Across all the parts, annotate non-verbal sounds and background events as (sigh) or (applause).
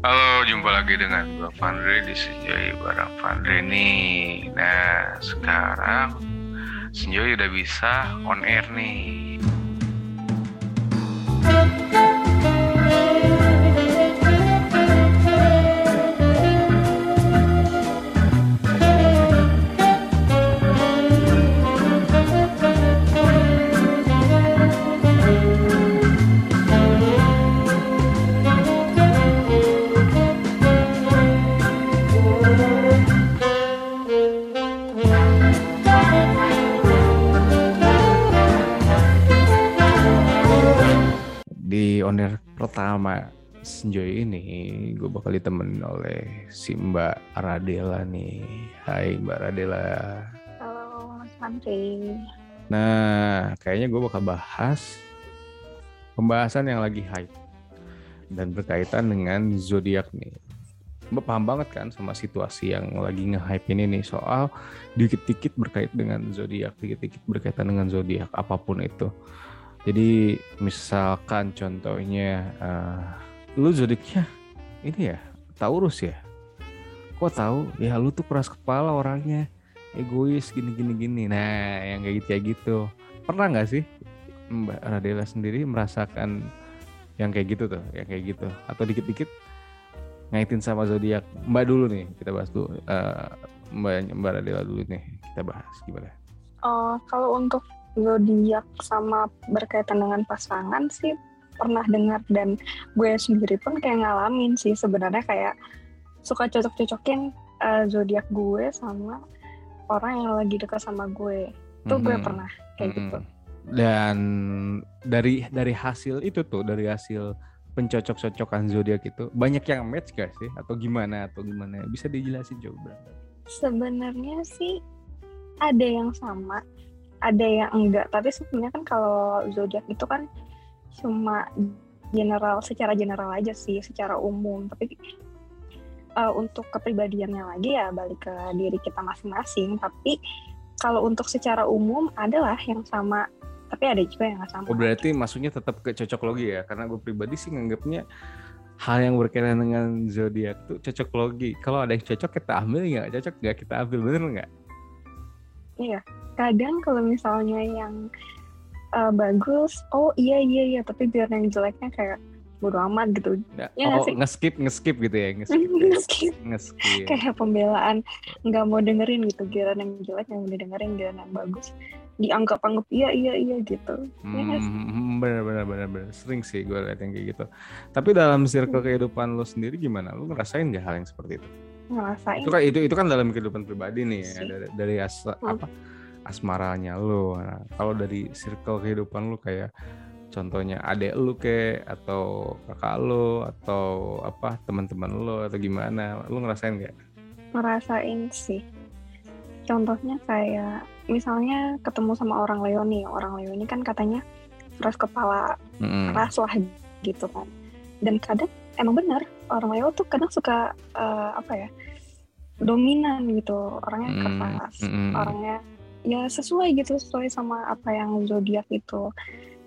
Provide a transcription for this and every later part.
Halo, jumpa lagi dengan gue Vandre di Senjoy bareng Vandre nih. Nah, sekarang Senjoy udah bisa on air nih. Pertama Senjoy ini gue bakal ditemenin oleh si Mbak Radela nih. Hai Mbak Radela. Halo, Mas Fandri. Nah, kayaknya gue bakal bahas pembahasan yang lagi hype dan berkaitan dengan zodiak nih. Mbak paham banget kan sama situasi yang lagi nge-hype ini nih soal dikit-dikit berkait dengan zodiak, dikit-dikit berkaitan dengan zodiak apa pun itu. Jadi misalkan contohnya eh, lu zodiaknya ini ya Taurus ya. Kok tahu? Ya lu tuh keras kepala orangnya, egois gini gini gini. Nah, yang kayak gitu kayak gitu. Pernah nggak sih Mbak Radela sendiri merasakan yang kayak gitu tuh, yang kayak gitu atau dikit-dikit ngaitin sama zodiak. Mbak dulu nih, kita bahas dulu. Eh, Mbak Mbak Radela dulu nih, kita bahas gimana? Oh, kalau untuk zodiak sama berkaitan dengan pasangan sih pernah dengar dan gue sendiri pun kayak ngalamin sih sebenarnya kayak suka cocok-cocokin eh, zodiak gue sama orang yang lagi dekat sama gue. Itu gue Mhm. pernah kayak gitu. Mm-mm. Dan dari dari hasil itu tuh, dari hasil pencocok-cocokan zodiak itu banyak yang match gak sih atau gimana atau gimana? Bisa dijelasin coba. Sebenarnya sih ada yang sama, ada yang enggak. Tapi sebenarnya kan kalau zodiak itu kan cuma general, secara general aja sih, secara umum. Tapi eh, untuk kepribadiannya lagi ya balik ke diri kita masing-masing. Tapi kalau untuk secara umum adalah yang sama, tapi ada juga yang nggak sama. Oh berarti maksudnya tetap ke cocok logi ya? Karena gue pribadi sih nganggapnya hal yang berkaitan dengan zodiak tuh cocok logi. Kalau ada yang cocok kita ambil nggak cocok nggak kita ambil bener nggak? Iya, kadang kalau misalnya yang eh, bagus, oh iya iya iya, tapi biar yang jeleknya kayak bodo amat gitu. Iya nggak oh ngeskip ngeskip gitu ya ngeskip. (laughs) ya. Ngeskip. kayak pembelaan nggak mau dengerin gitu, giliran yang jelek yang udah dengerin, giliran yang bagus dianggap anggap iya iya iya gitu. Iya? Hmm, bener bener bener bener sering sih gue liat yang kayak gitu. Tapi dalam circle kehidupan lo sendiri gimana? Lo ngerasain nggak hal yang seperti itu? Ngerasain Itu kan itu itu kan dalam kehidupan pribadi nih ya, dari, dari as, Hmm. apa asmaranya lo. Nah, kalau dari circle kehidupan lo kayak contohnya adek lu kayak atau kakak lo atau apa teman-teman lo atau gimana? Lo ngerasain nggak? ngerasain sih. Contohnya kayak misalnya ketemu sama orang Leo nih, orang Leo ini kan katanya keras kepala, Mm-mm. keras lah gitu kan. Dan kadang emang benar orang Leo tuh kadang suka eh, apa ya dominan gitu, orangnya Mm, keras, mm-mm. orangnya ya sesuai gitu, sesuai sama apa yang zodiak itu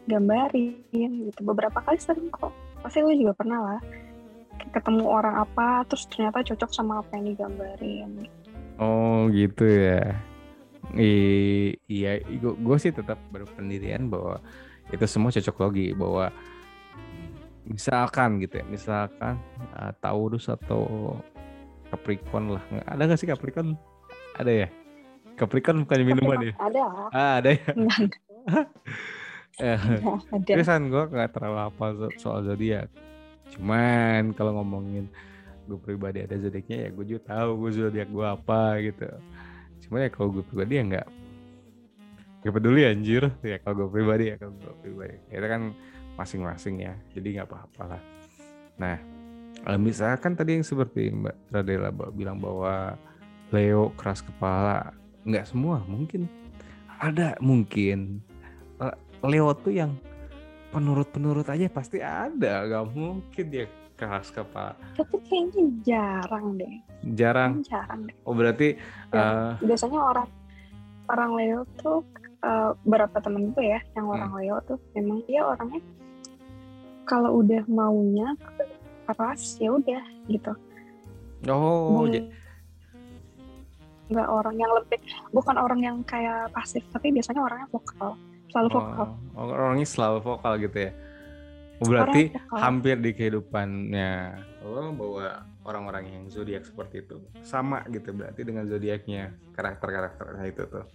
gambarin gitu. Beberapa kali sering kok, pasti lu juga pernah lah ketemu orang apa, terus ternyata cocok sama apa yang digambarin. Oh gitu ya. I- iya, gue sih tetap berpendirian bahwa itu semua cocok logi bahwa misalkan gitu ya, misalkan uh, Taurus atau Capricorn lah, ada nggak sih Capricorn? Ada ya? Capricorn bukan minuman ya? Ada Ah, ada ya. (laughs) Enggak, (laughs) Eh, gue nggak terlalu hafal so- soal zodiak. Cuman kalau ngomongin gue pribadi ada zodiaknya ya gue juga tahu gue zodiak gue apa gitu. Cuma ya kalau gue pribadi ya nggak nggak peduli anjir ya kalau gue pribadi ya kalau gue pribadi itu kan masing-masing ya. Jadi nggak apa-apa lah. Nah eh, misalkan tadi yang seperti Mbak Radela bilang bahwa Leo keras kepala. Nggak semua mungkin. Ada mungkin. Eh, Leo tuh yang penurut-penurut aja pasti ada. Gak mungkin dia keras kepala. Tapi kayaknya jarang deh, jarang? Jarang deh. oh berarti Ya. eh, Biasanya orang orang Leo tuh eh, beberapa temen gue ya, yang orang Leo tuh memang dia orangnya kalau udah maunya pas ya udah gitu. Oh, ja- nggak orang yang lebih bukan orang yang kayak pasif tapi biasanya orangnya vokal selalu vokal. oh, orangnya selalu vokal gitu ya. Oh, Berarti hampir di kehidupannya lo bawa orang-orang yang zodiak seperti itu sama gitu berarti dengan zodiaknya karakter-karakternya itu tuh.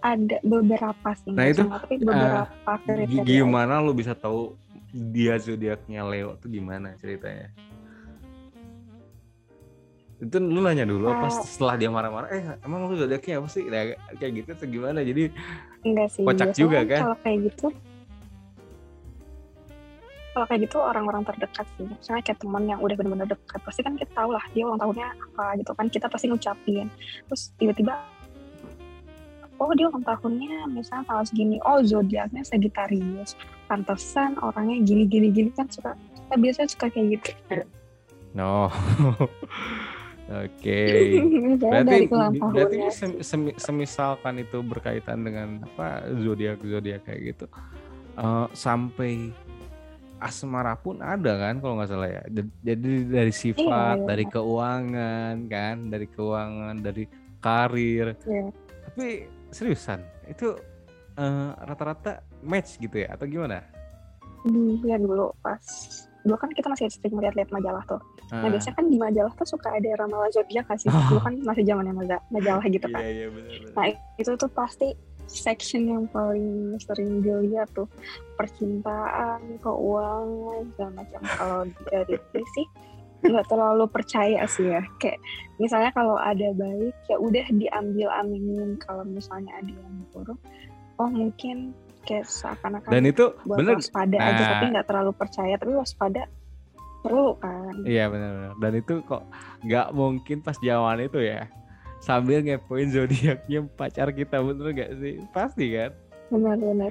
ada beberapa sih Nah, itu, tapi beberapa kriteria Gimana lo bisa tahu dia zodiaknya Leo tuh gimana ceritanya? Itu lu nanya dulu apa Ah. setelah dia marah-marah eh emang lu zodiaknya apa sih? Nah, kayak gitu tuh gimana? Jadi enggak sih Kocak juga, kan? kalau kayak gitu kalau kayak gitu orang-orang terdekat sih misalnya kayak teman yang udah benar-benar dekat pasti kan kita tahu lah dia ulang tahunnya apa gitu kan kita pasti ngucapin terus tiba-tiba oh dia ulang tahunnya misalnya tanggal segini oh zodiaknya Sagittarius pantesan orangnya gini gini gini kan suka kita biasanya suka kayak gitu (laughs) no. (laughs) Oke. (laughs) Misalnya berarti berarti sem- semi- semisalkan itu berkaitan dengan apa zodiak zodiak kayak gitu eh, sampai asmara pun ada kan kalau nggak salah ya jadi dari sifat iya. dari keuangan kan dari keuangan dari karir Iya. tapi seriusan itu eh, rata-rata match gitu ya atau gimana dulu ya dulu pas dulu kan kita masih sering lihat-lihat majalah tuh Ah, Nah biasanya kan di majalah tuh suka ada ramalan zodiak nggak sih? Oh. Dulu kan masih zamannya maja- majalah gitu kan. iya iya benar Nah itu tuh pasti section yang paling sering dilihat tuh percintaan, keuangan, segala macam. Kalau dari itu sih nggak terlalu percaya sih ya. Kayak misalnya kalau ada baik ya udah diambil aminin. Kalau misalnya ada yang buruk, oh mungkin kayak seakan-akan dan itu bener waspada aja Nah. tapi nggak terlalu percaya. Tapi waspada perlu kan. Iya benar-benar. Dan itu kok nggak mungkin pas zaman itu ya sambil ngepoin zodiaknya pacar kita bener gak sih? Pasti kan? benar-benar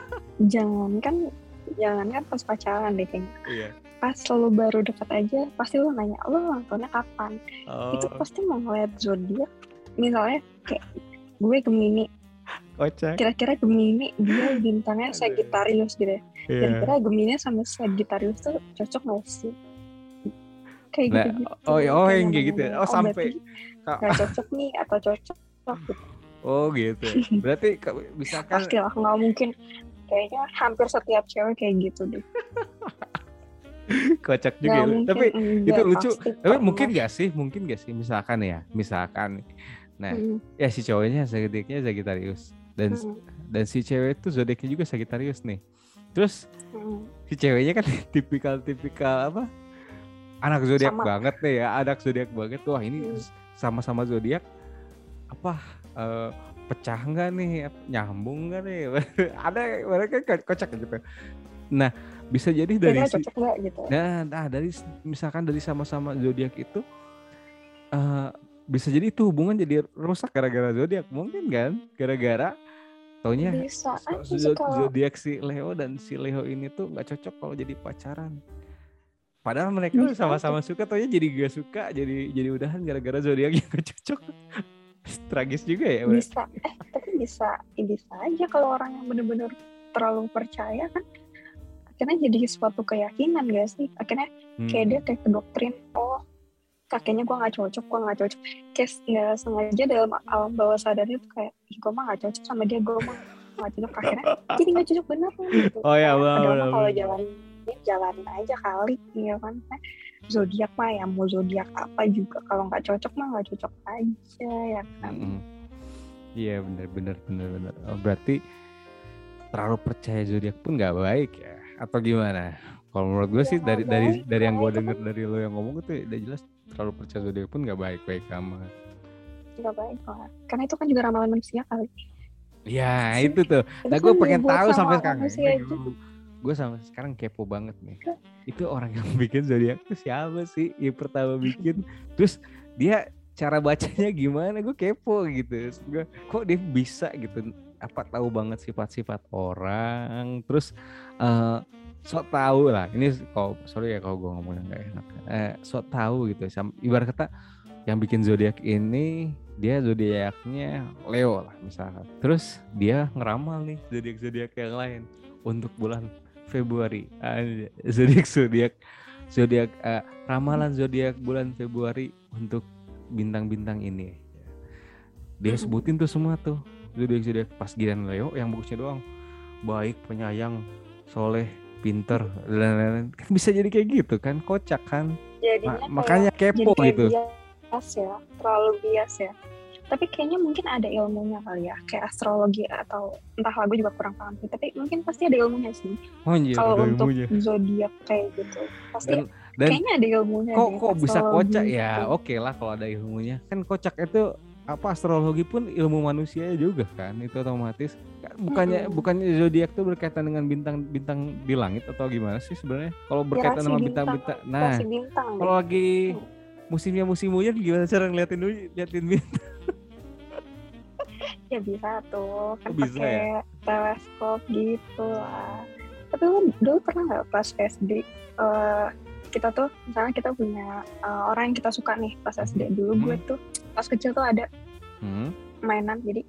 (laughs) jangan kan jangan kan pas pacaran deh kayaknya Iya. pas lo baru deket aja pasti lo nanya lo ulang tahunnya kapan Oh, itu pasti mau ngeliat zodiak misalnya kayak gue Gemini kocak. kira-kira Gemini dia bintangnya. Sagittarius gitu ya Iya. kira-kira Gemini sama Sagittarius tuh cocok gak sih kayak Nah, gitu gitu oh, oh, yang kayak gitu ya? Oh, sampai- Kak- nggak cocok nih atau cocok gitu. Oh gitu. (laughs) Berarti ke- misalkan pastilah nggak mungkin kayaknya hampir setiap cewek kayak gitu deh kocak juga. Ya. mungkin Tapi enggak, itu lucu. pasti tapi mungkin gak sih? Mungkin gak sih? Misalkan ya, misalkan. Nah, Mm, ya si cowoknya zodiaknya Sagittarius dan mm, dan si cewek itu zodiaknya juga Sagittarius nih. Terus mm. si ceweknya kan (laughs) tipikal-tipikal apa? Anak zodiak banget nih ya, anak zodiak banget. Wah, ini Hmm. sama-sama zodiak apa eh, pecah nggak nih? Nyambung nggak nih? (laughs) Ada mereka ko- kocak gitu. Nah, bisa jadi dari si gitu Nah, nah dari misalkan dari sama-sama zodiak itu eh bisa jadi itu hubungan jadi rusak gara-gara zodiak mungkin kan? Gara-gara taunya bisa kalau zodiak si Leo dan si Leo ini tuh nggak cocok kalau jadi pacaran. Padahal mereka sama-sama suka, taunya jadi gak suka, jadi jadi udahan gara-gara zodiak yang gak cocok. (laughs) Tragis juga ya. Bisa eh tapi bisa ya bisa aja kalau orang yang bener-bener terlalu percaya kan akhirnya jadi suatu keyakinan gak sih akhirnya Hmm. kayak dia kayak doktrin oh kakeknya gue nggak cocok gue nggak cocok kayak nggak sengaja dalam alam bawah sadarnya tuh kayak gue mah nggak cocok sama dia gue mah nggak cocok akhirnya jadi nggak cocok bener gitu (laughs) Oh ya, benar, kalau jalan jalanin aja kali ya kan zodiak mah ya mau zodiak apa juga kalau nggak cocok mah nggak cocok aja ya kan. Iya benar benar benar benar. Oh, berarti terlalu percaya zodiak pun nggak baik ya? Atau gimana? Kalau menurut gue sih Ya, dari nggak dari baik dari yang gue denger dari lo yang ngomong itu udah jelas terlalu percaya zodiak pun nggak baik baik amat. nggak baik lah karena itu kan juga ramalan manusia kali Ya itu tuh. Nah gue kan pengen dibuat tahu sama sampai sekarang. aja. Gue sampai sekarang kepo banget nih. Itu orang yang bikin zodiak itu siapa sih? Yang pertama bikin. Terus dia cara bacanya gimana? Gue kepo gitu. Gue kok dia bisa gitu? Apa tahu banget sifat-sifat orang? Terus eh sok tahu lah. Ini kalau sorry ya kalau gue ngomongnya nggak enak. Eh, sok tahu gitu. Ibarat kata yang bikin zodiak ini dia zodiaknya Leo lah misalkan. Terus dia ngeramal nih zodiak zodiak yang lain untuk bulan Februari. Anjay, Zodiak zodiak zodiak eh, ramalan zodiak bulan Februari untuk bintang-bintang ini. Dia sebutin tuh semua tuh zodiak zodiak pas giliran Leo yang bagusnya doang baik, penyayang, soleh, pinter, dan lain-lain. Kan bisa jadi kayak gitu kan, kocak kan. jadinya Ma- makanya jadi kepo kayak gitu. bias ya terlalu bias ya tapi kayaknya mungkin ada ilmunya kali ya kayak astrologi atau entah lah gue juga kurang paham sih tapi mungkin pasti ada ilmunya sih Oh iya, kalau untuk zodiak kayak gitu pasti Dan, dan kayaknya ada ilmunya kok deh, kok bisa kocak ya oke lah kalau ada ilmunya kan kocak itu apa astrologi pun ilmu manusia juga kan itu otomatis. Kan bukannya Mm-mm. bukannya zodiak itu berkaitan dengan bintang bintang di langit atau gimana sih sebenarnya? Kalau berkaitan rasi sama bintang, bintang-bintang nah rasi bintang. kalau lagi musimnya musim hujan gimana cara ngeliatin dulu liatin bintang? (laughs) Ya bisa tuh kan Oh, bisa pakai teleskop gitu lah. Tapi lu dulu pernah nggak pas SD eh, kita tuh misalnya kita punya eh, orang yang kita suka nih pas SD dulu gue Hmm. tuh pas kecil tuh ada hmm. mainan jadi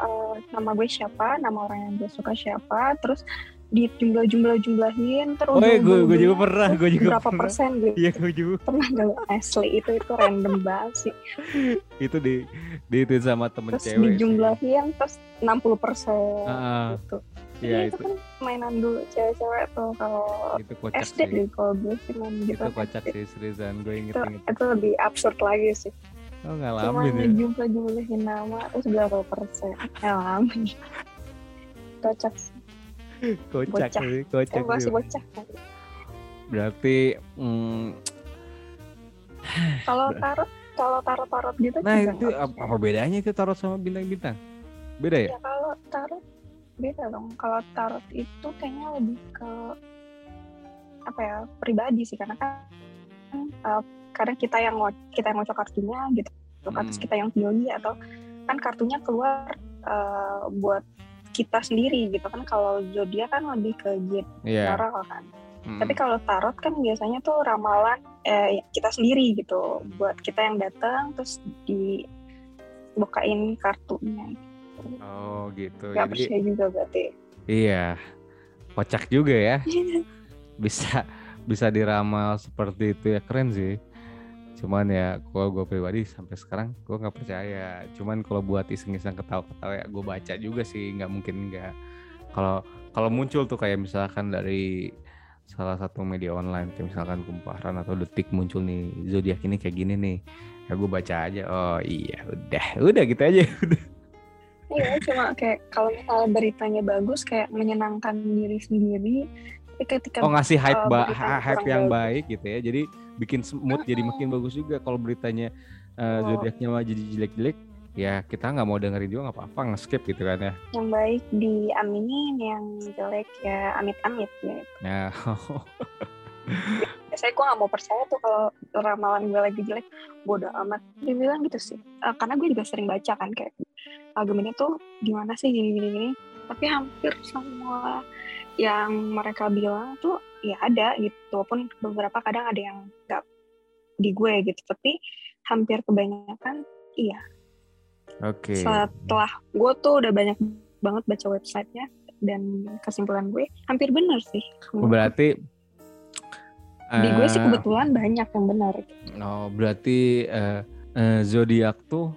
eh, nama gue siapa nama orang yang gue suka siapa terus dijumlah jumlah jumlahin terus oh iya, gue gue juga pernah gue juga berapa pernah. persen gitu. Iya gue juga. Pernah gak? Asli itu itu random (laughs) banget sih. Itu di di itu sama temen terus cewek sih. dijumlahin terus 60 persen Ah, gitu. Iya itu, itu. kan mainan dulu cewek-cewek tuh kalau itu SD sih. deh kalau gue sih main gitu. itu kocak sih seriusan. Gue itu, inget-inget itu lebih absurd lagi sih oh cuma ngalamin ya? ngejumlah jumlahin nama terus berapa persen? Ngalamin kocak sih. Kocak bocah. kocak masih sih. bocah kan. berarti mm, kalau tarot kalau tarot tarot gitu nah itu apa, apa bedanya itu tarot sama bintang-bintang? Beda ya? Ya kalau tarot beda dong. Kalau tarot itu kayaknya lebih ke apa ya pribadi sih. Karena kan uh, kadang kita yang kita yang ngocok kartunya gitu, terus Hmm. kita yang pilih atau kan kartunya keluar uh, buat kita sendiri gitu kan. Kalau zodiak kan lebih ke iya general kan. Mm. Tapi kalau tarot kan biasanya tuh ramalan eh, kita sendiri gitu, buat kita yang datang terus dibukain kartunya. oh gitu Gak jadi percaya juga berarti. iya kocak juga ya (laughs) bisa bisa diramal seperti itu ya keren sih cuman ya kalau gue pribadi sampai sekarang gue nggak percaya cuman kalau buat iseng-iseng ketawa-ketawa ya gue baca juga sih nggak mungkin nggak kalau kalau muncul tuh kayak misalkan dari salah satu media online kayak misalkan kumparan atau detik muncul nih zodiak ini kayak gini nih ya gue baca aja oh iya udah udah gitu aja (laughs) Iya, cuma kayak kalau misalnya beritanya bagus kayak menyenangkan diri sendiri. Ketika oh ngasih hype uh, ba- hype yang bagus. baik gitu ya jadi bikin mood jadi makin bagus juga kalau beritanya uh, zodiaknya malah jadi jelek-jelek ya kita nggak mau dengerin juga nggak apa-apa nge-skip gitu kan ya yang baik diaminin, yang jelek ya amit-amit ya. nah (laughs) Biasanya gue gak mau percaya tuh kalau ramalan gue lagi jelek, bodoh amat. Dia bilang gitu sih. Uh, karena gue juga sering baca kan kayak agamanya tuh gimana sih gini-gini gini. Tapi hampir semua yang mereka bilang tuh ya ada gitu. Walaupun beberapa kadang ada yang nggak di gue gitu. Tapi hampir kebanyakan iya. oke Setelah gue tuh udah banyak banget baca websitenya dan kesimpulan gue hampir benar sih. Oh, berarti di gue sih eh, kebetulan banyak yang benar. oh berarti eh, eh, zodiak tuh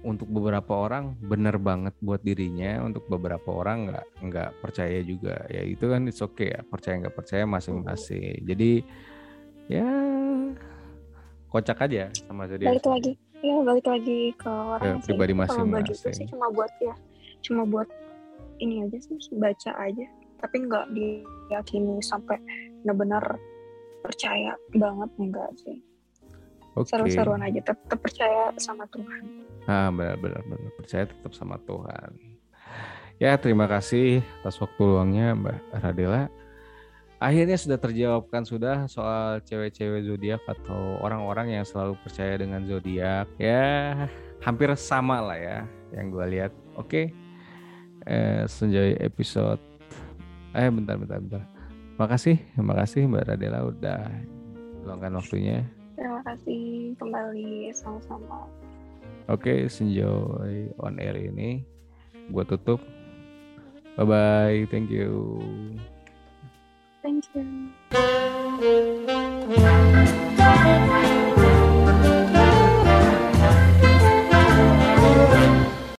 untuk beberapa orang benar banget buat dirinya untuk beberapa orang nggak nggak percaya juga. Ya itu kan it's okay ya percaya nggak percaya masing-masing. Jadi ya kocak aja sama zodiak balik lagi. Ya balik lagi ke orang Ke pribadi bagi gue sih masing-masing. cuma buat ya cuma buat ini aja sih baca aja. Tapi nggak diyakini sampai benar-benar percaya banget enggak sih Oke. seru-seruan aja tetap percaya sama Tuhan Ah, benar, benar. Percaya tetap sama Tuhan. Ya, terima kasih atas waktu luangnya Mbak Radela. Akhirnya sudah terjawabkan sudah soal cewek-cewek zodiak atau orang-orang yang selalu percaya dengan zodiak. Ya, hampir sama lah ya yang gue lihat. Oke. Eh, senjai episode eh bentar bentar bentar. Makasih, makasih Mbak Radela udah luangkan waktunya. Terima kasih kembali sama-sama Oke, Senjoy on air ini gue tutup. Bye bye, thank you Thank you.